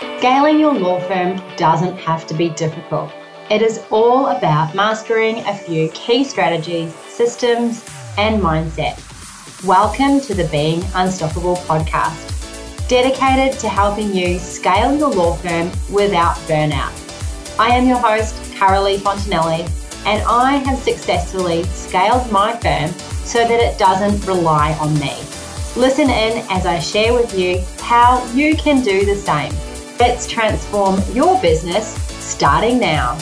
Scaling your law firm doesn't have to be difficult. It is all about mastering a few key strategies, systems, and mindset. Welcome to the Being Unstoppable podcast, dedicated to helping you scale your law firm without burnout. I am your host, Carolee Fontanelli, and I have successfully scaled my firm so that it doesn't rely on me. Listen in as I share with you how you can do the same. Let's transform your business starting now.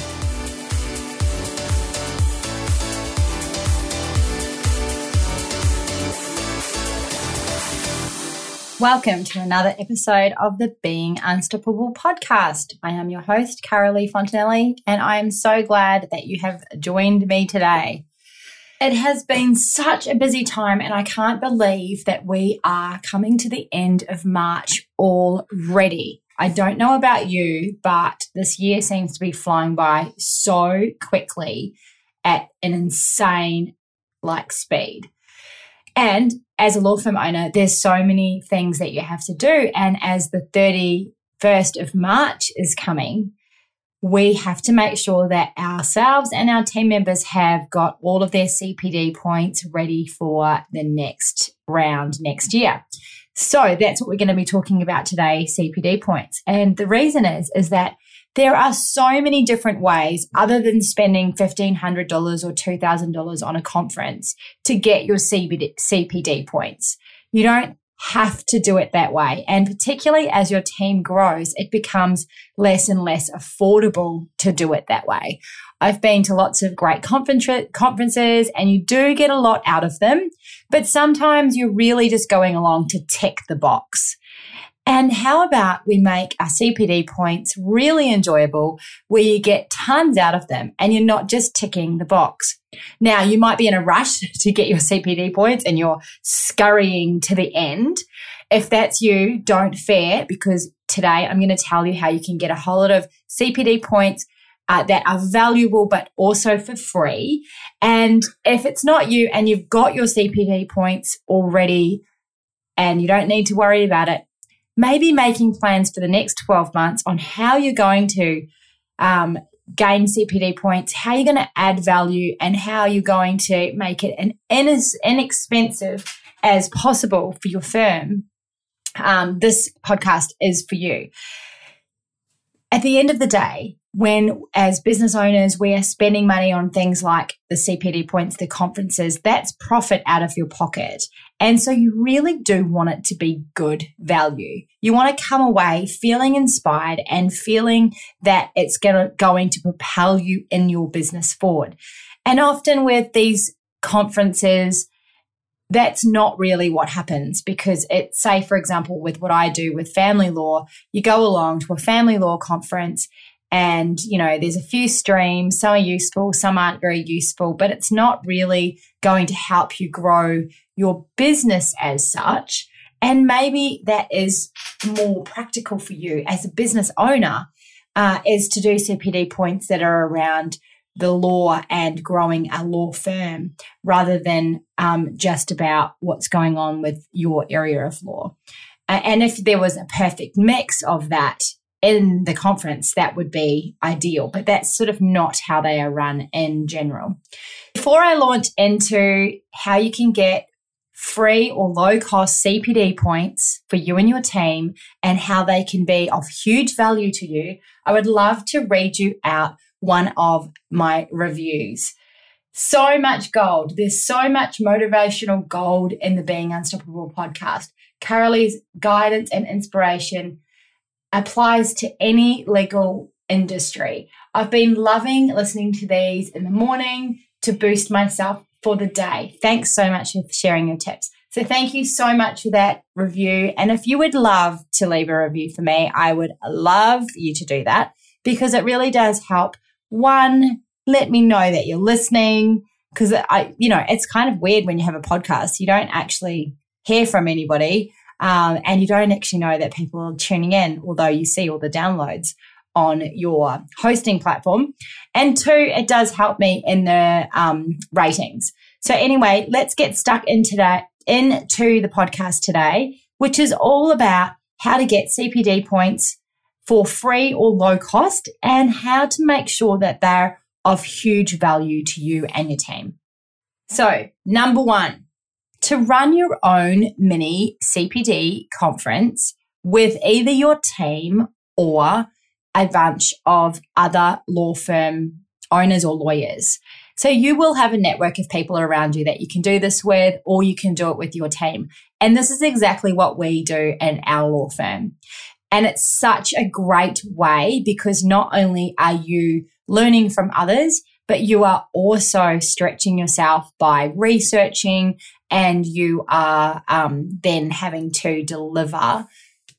Welcome to another episode of the Being Unstoppable podcast. I am your host, Carolee Fontanelli, and I am so glad that you have joined me today. It has been such a busy time, and I can't believe that we are coming to the end of March already. I don't know about you, but this year seems to be flying by so quickly at an insane like speed. And as a law firm owner, there's so many things that you have to do. And as the 31st of March is coming, we have to make sure that ourselves and our team members have got all of their CPD points ready for the next round next year. So that's what we're going to be talking about today, CPD points. And the reason is, is that there are so many different ways other than spending $1,500 or $2,000 on a conference to get your CPD, points. You don't have to do it that way. And particularly as your team grows, it becomes less and less affordable to do it that way. I've been to lots of great conferences and you do get a lot out of them, but sometimes you're really just going along to tick the box. And how about we make our CPD points really enjoyable where you get tons out of them and you're not just ticking the box. Now, you might be in a rush to get your CPD points and you're scurrying to the end. If that's you, don't fear because today I'm going to tell you how you can get a whole lot of CPD points uh, that are valuable, but also for free. And if it's not you and you've got your CPD points already and you don't need to worry about it, maybe making plans for the next 12 months on how you're going to um, gain CPD points, how you're going to add value, and how you're going to make it an as inexpensive as possible for your firm. Um, this podcast is for you. At the end of the day, when as business owners we are spending money on things like the CPD points, the conferences, that's profit out of your pocket. And so you really do want it to be good value. You want to come away feeling inspired and feeling that it's gonna, going to propel you in your business forward. And often with these conferences, that's not really what happens because it say for example with what I do with family law you go along to a family law conference and, you know, there's a few streams, some are useful, some aren't very useful, but it's not really going to help you grow your business as such. And maybe that is more practical for you as a business owner, uh, is to do CPD points that are around the law and growing a law firm rather than um, just about what's going on with your area of law. And if there was a perfect mix of that, in the conference, that would be ideal, but that's sort of not how they are run in general. Before I launch into how you can get free or low cost CPD points for you and your team and how they can be of huge value to you, I would love to read you out one of my reviews. So much gold. There's so much motivational gold in the Being Unstoppable podcast. Carolee's guidance and inspiration applies to any legal industry. I've been loving listening to these in the morning to boost myself for the day. Thanks so much for sharing your tips. So thank you so much for that review. And if you would love to leave a review for me, I would love you to do that because it really does help. One, let me know that you're listening because I, you know, it's kind of weird when you have a podcast, you don't actually hear from anybody um, and you don't actually know that people are tuning in, although you see all the downloads on your hosting platform. And two, it does help me in the um, ratings. So anyway, let's get stuck into that into the podcast today, which is all about how to get CPD points for free or low cost and how to make sure that they're of huge value to you and your team. So, number one, to run your own mini CPD conference with either your team or a bunch of other law firm owners or lawyers. So you will have a network of people around you that you can do this with, or you can do it with your team. And this is exactly what we do in our law firm. And it's such a great way because not only are you learning from others, but you are also stretching yourself by researching and you are um, then having to deliver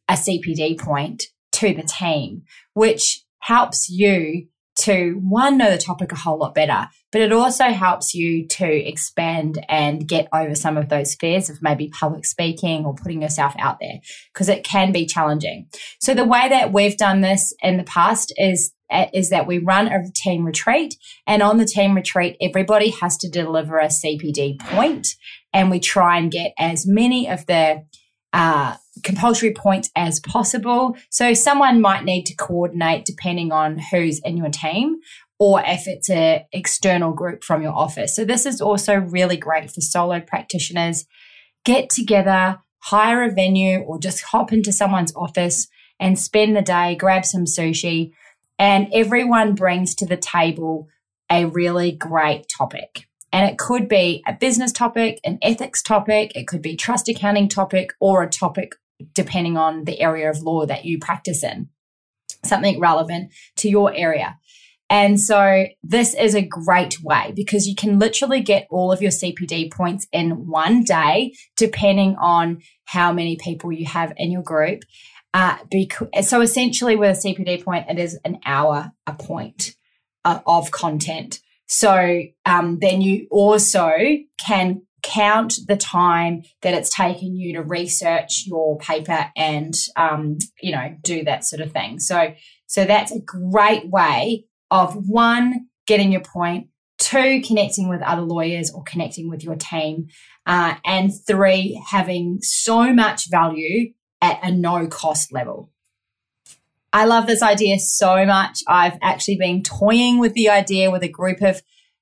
a CPD point to the team, which helps you to one, know the topic a whole lot better, but it also helps you to expand and get over some of those fears of maybe public speaking or putting yourself out there because it can be challenging. So the way that we've done this in the past is is that we run a team retreat and on the team retreat everybody has to deliver a CPD point and we try and get as many of the uh, compulsory points as possible. So someone might need to coordinate depending on who's in your team or if it's an external group from your office. So this is also really great for solo practitioners. Get together, hire a venue or just hop into someone's office and spend the day, grab some sushi, and everyone brings to the table a really great topic. And it could be a business topic, an ethics topic, it could be trust accounting topic, or a topic depending on the area of law that you practice in, something relevant to your area. And so this is a great way because you can literally get all of your CPD points in one day, depending on how many people you have in your group. Uh, because, so essentially with a CPD point, it is an hour a point uh, of content. So um, then you also can count the time that it's taken you to research your paper and um, you know do that sort of thing so so that's a great way of one getting your point two connecting with other lawyers or connecting with your team uh, and three having so much value at a no cost level I love this idea so much. I've actually been toying with the idea with a group of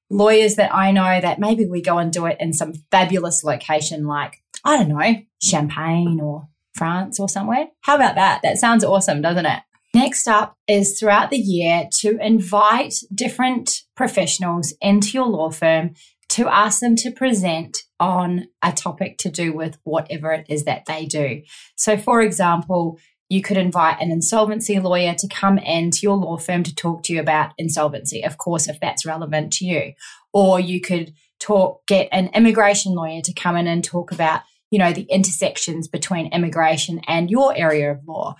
lawyers that I know that maybe we go and do it in some fabulous location like, I don't know, Champagne or France or somewhere. How about that? That sounds awesome, doesn't it? Next up is throughout the year to invite different professionals into your law firm to ask them to present on a topic to do with whatever it is that they do. So, for example, you could invite an insolvency lawyer to come into your law firm to talk to you about insolvency, of course, if that's relevant to you. Or you could talk, get an immigration lawyer to come in and talk about, you know, the intersections between immigration and your area of law,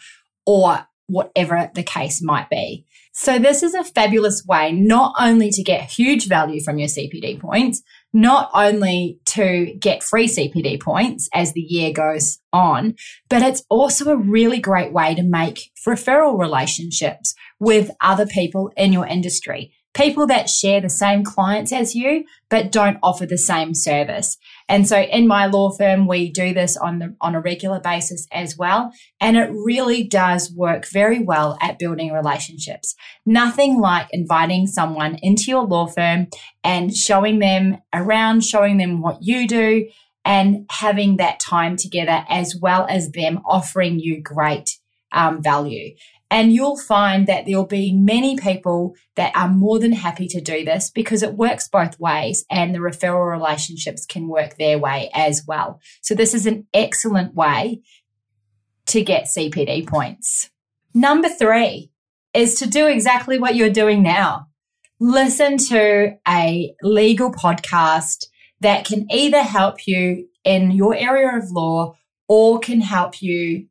or whatever the case might be. So this is a fabulous way not only to get huge value from your CPD points, not only to get free CPD points as the year goes on, but it's also a really great way to make referral relationships with other people in your industry people that share the same clients as you, but don't offer the same service. And so in my law firm, we do this on the, on a regular basis as well. And it really does work very well at building relationships. Nothing like inviting someone into your law firm and showing them around, showing them what you do and having that time together as well as them offering you great um, value. And you'll find that there'll be many people that are more than happy to do this because it works both ways and the referral relationships can work their way as well. So this is an excellent way to get CPD points. Number three is to do exactly what you're doing now. Listen to a legal podcast that can either help you in your area of law or can help you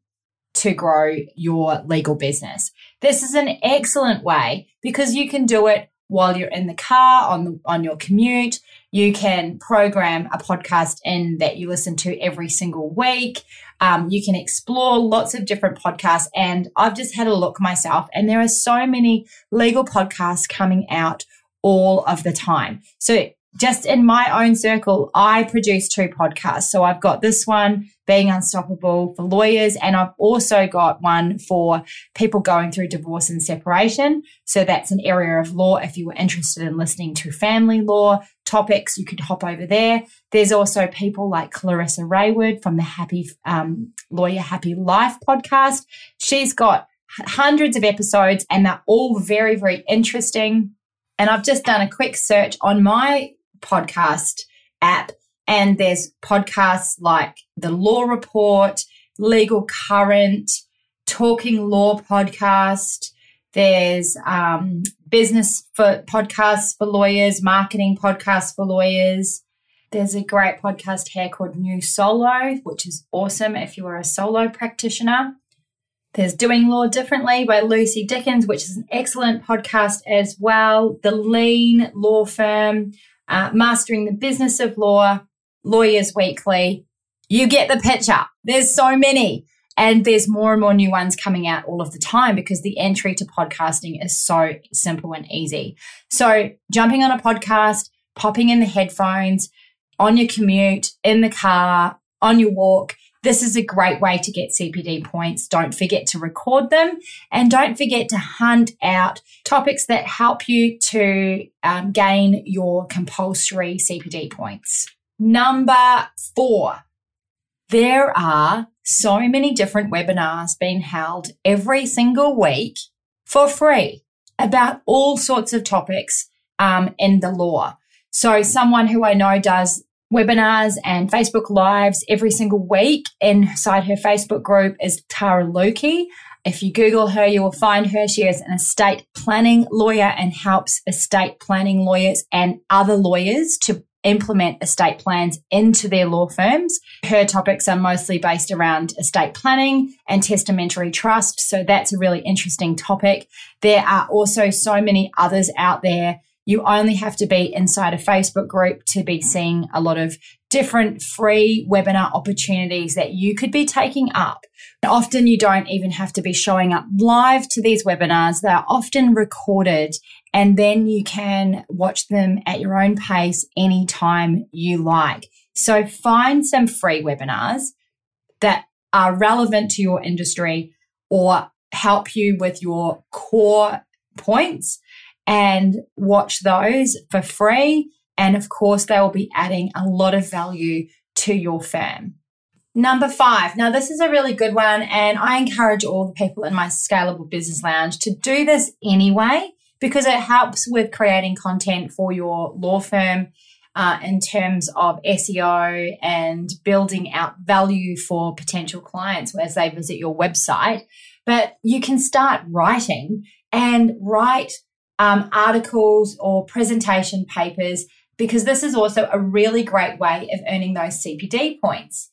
to grow your legal business. This is an excellent way because you can do it while you're in the car on the, on your commute. You can program a podcast in that you listen to every single week. Um, you can explore lots of different podcasts, and I've just had a look myself, and there are so many legal podcasts coming out all of the time. So just in my own circle, I produce two podcasts. So I've got this one, Being Unstoppable for lawyers, and I've also got one for people going through divorce and separation. So that's an area of law. If you were interested in listening to family law topics, you could hop over there. There's also people like Clarissa Rayward from the Happy um, Lawyer Happy Life podcast. She's got hundreds of episodes and they're all very, very interesting. And I've just done a quick search on my podcast app, and there's podcasts like The Law Report, Legal Current, Talking Law Podcast. There's um, business for podcasts for lawyers, marketing podcasts for lawyers. There's a great podcast here called New Solo, which is awesome if you are a solo practitioner. There's Doing Law Differently by Lucy Dickens, which is an excellent podcast as well. The Lean Law Firm, uh, Mastering the Business of Law, Lawyers Weekly. You get the picture. There's so many. And there's more and more new ones coming out all of the time because the entry to podcasting is so simple and easy. So, jumping on a podcast, popping in the headphones, on your commute, in the car, on your walk, this is a great way to get CPD points. Don't forget to record them and don't forget to hunt out topics that help you to um, gain your compulsory CPD points. Number four, there are so many different webinars being held every single week for free about all sorts of topics um, in the law. So, someone who I know does webinars and Facebook Lives every single week inside her Facebook group is Tara Lukey. If you Google her, you will find her. She is an estate planning lawyer and helps estate planning lawyers and other lawyers to implement estate plans into their law firms. Her topics are mostly based around estate planning and testamentary trust. So that's a really interesting topic. There are also so many others out there you only have to be inside a Facebook group to be seeing a lot of different free webinar opportunities that you could be taking up. Often you don't even have to be showing up live to these webinars. They are often recorded and then you can watch them at your own pace anytime you like. So find some free webinars that are relevant to your industry or help you with your core points and watch those for free. And of course, they will be adding a lot of value to your firm. Number five. Now, this is a really good one, and I encourage all the people in my Scalable Business Lounge to do this anyway because it helps with creating content for your law firm uh, in terms of SEO and building out value for potential clients as they visit your website. But you can start writing and write um, articles or presentation papers, because this is also a really great way of earning those CPD points.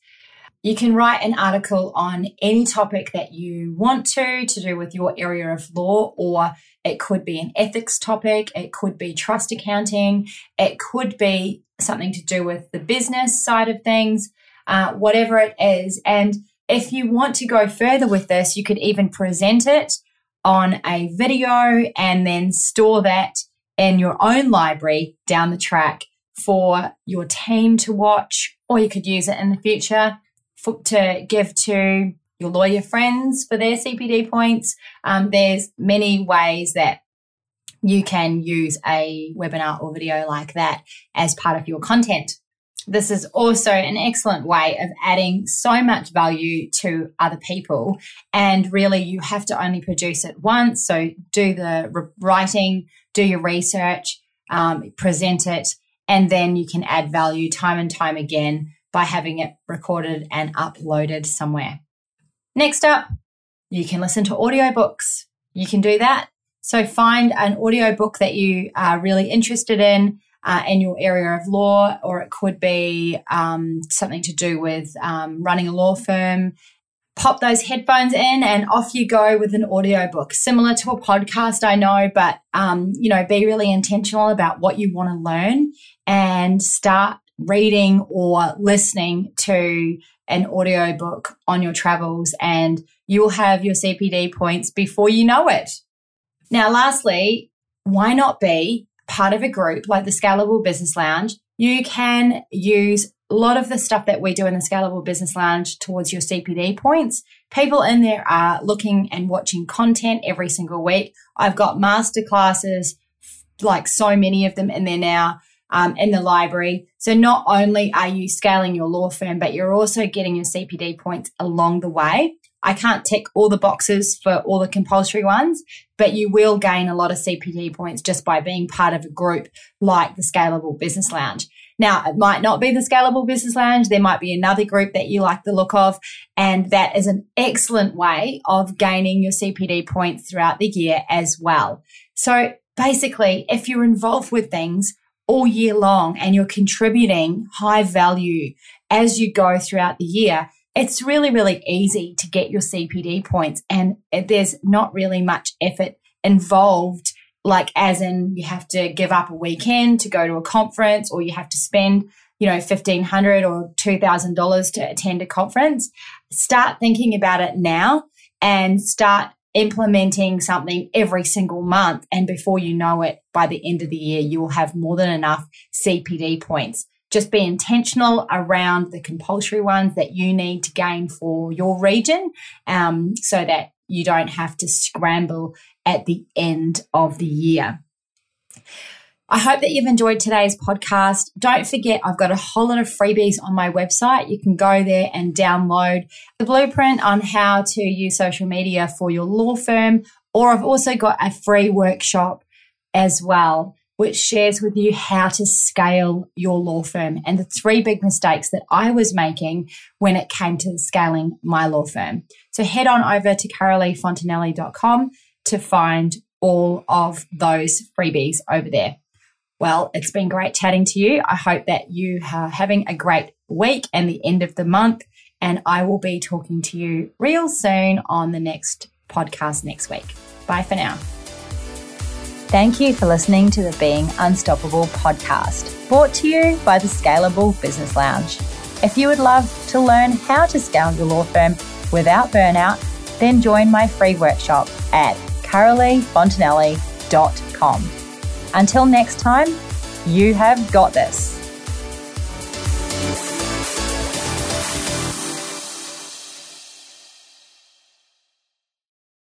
You can write an article on any topic that you want to, to do with your area of law, or it could be an ethics topic, it could be trust accounting, it could be something to do with the business side of things, uh, whatever it is. And if you want to go further with this, you could even present it on a video and then store that in your own library down the track for your team to watch, or you could use it in the future for, to give to your lawyer friends for their CPD points. Um, there's many ways that you can use a webinar or video like that as part of your content. This is also an excellent way of adding so much value to other people. And really, you have to only produce it once. So do the writing, do your research, um, present it, and then you can add value time and time again by having it recorded and uploaded somewhere. Next up, you can listen to audiobooks. You can do that. So find an audiobook that you are really interested in uh, in your area of law, or it could be um, something to do with um, running a law firm. Pop those headphones in and off you go with an audiobook, similar to a podcast, I know, but um, you know, be really intentional about what you want to learn and start reading or listening to an audiobook on your travels and you will have your CPD points before you know it. Now, lastly, why not be part of a group like the Scalable Business Lounge, you can use a lot of the stuff that we do in the Scalable Business Lounge towards your CPD points. People in there are looking and watching content every single week. I've got masterclasses, like so many of them in there now. Um, in the library. So not only are you scaling your law firm, but you're also getting your CPD points along the way. I can't tick all the boxes for all the compulsory ones, but you will gain a lot of CPD points just by being part of a group like the Scalable Business Lounge. Now, it might not be the Scalable Business Lounge. There might be another group that you like the look of. And that is an excellent way of gaining your CPD points throughout the year as well. So basically, if you're involved with things all year long and you're contributing high value as you go throughout the year, it's really, really easy to get your CPD points. And there's not really much effort involved. Like as in you have to give up a weekend to go to a conference or you have to spend you know 1,500 or $2000 to attend a conference. Start thinking about it now and start implementing something every single month. And before you know it by the end of the year you will have more than enough cpd points just be intentional around the compulsory ones that you need to gain for your region um, so that you don't have to scramble at the end of the year. I hope that you've enjoyed today's podcast. Don't forget, I've got a whole lot of freebies on my website. You can go there and download the blueprint on how to use social media for your law firm. Or I've also got a free workshop as well, which shares with you how to scale your law firm and the three big mistakes that I was making when it came to scaling my law firm. So head on over to caroleefontanelli.com to find all of those freebies over there. Well, it's been great chatting to you. I hope that you are having a great week and the end of the month. And I will be talking to you real soon on the next podcast next week. Bye for now. Thank you for listening to the Being Unstoppable podcast, brought to you by the Scalable Business Lounge. If you would love to learn how to scale your law firm without burnout, then join my free workshop at caroleefontanelli.com. Until next time, you have got this.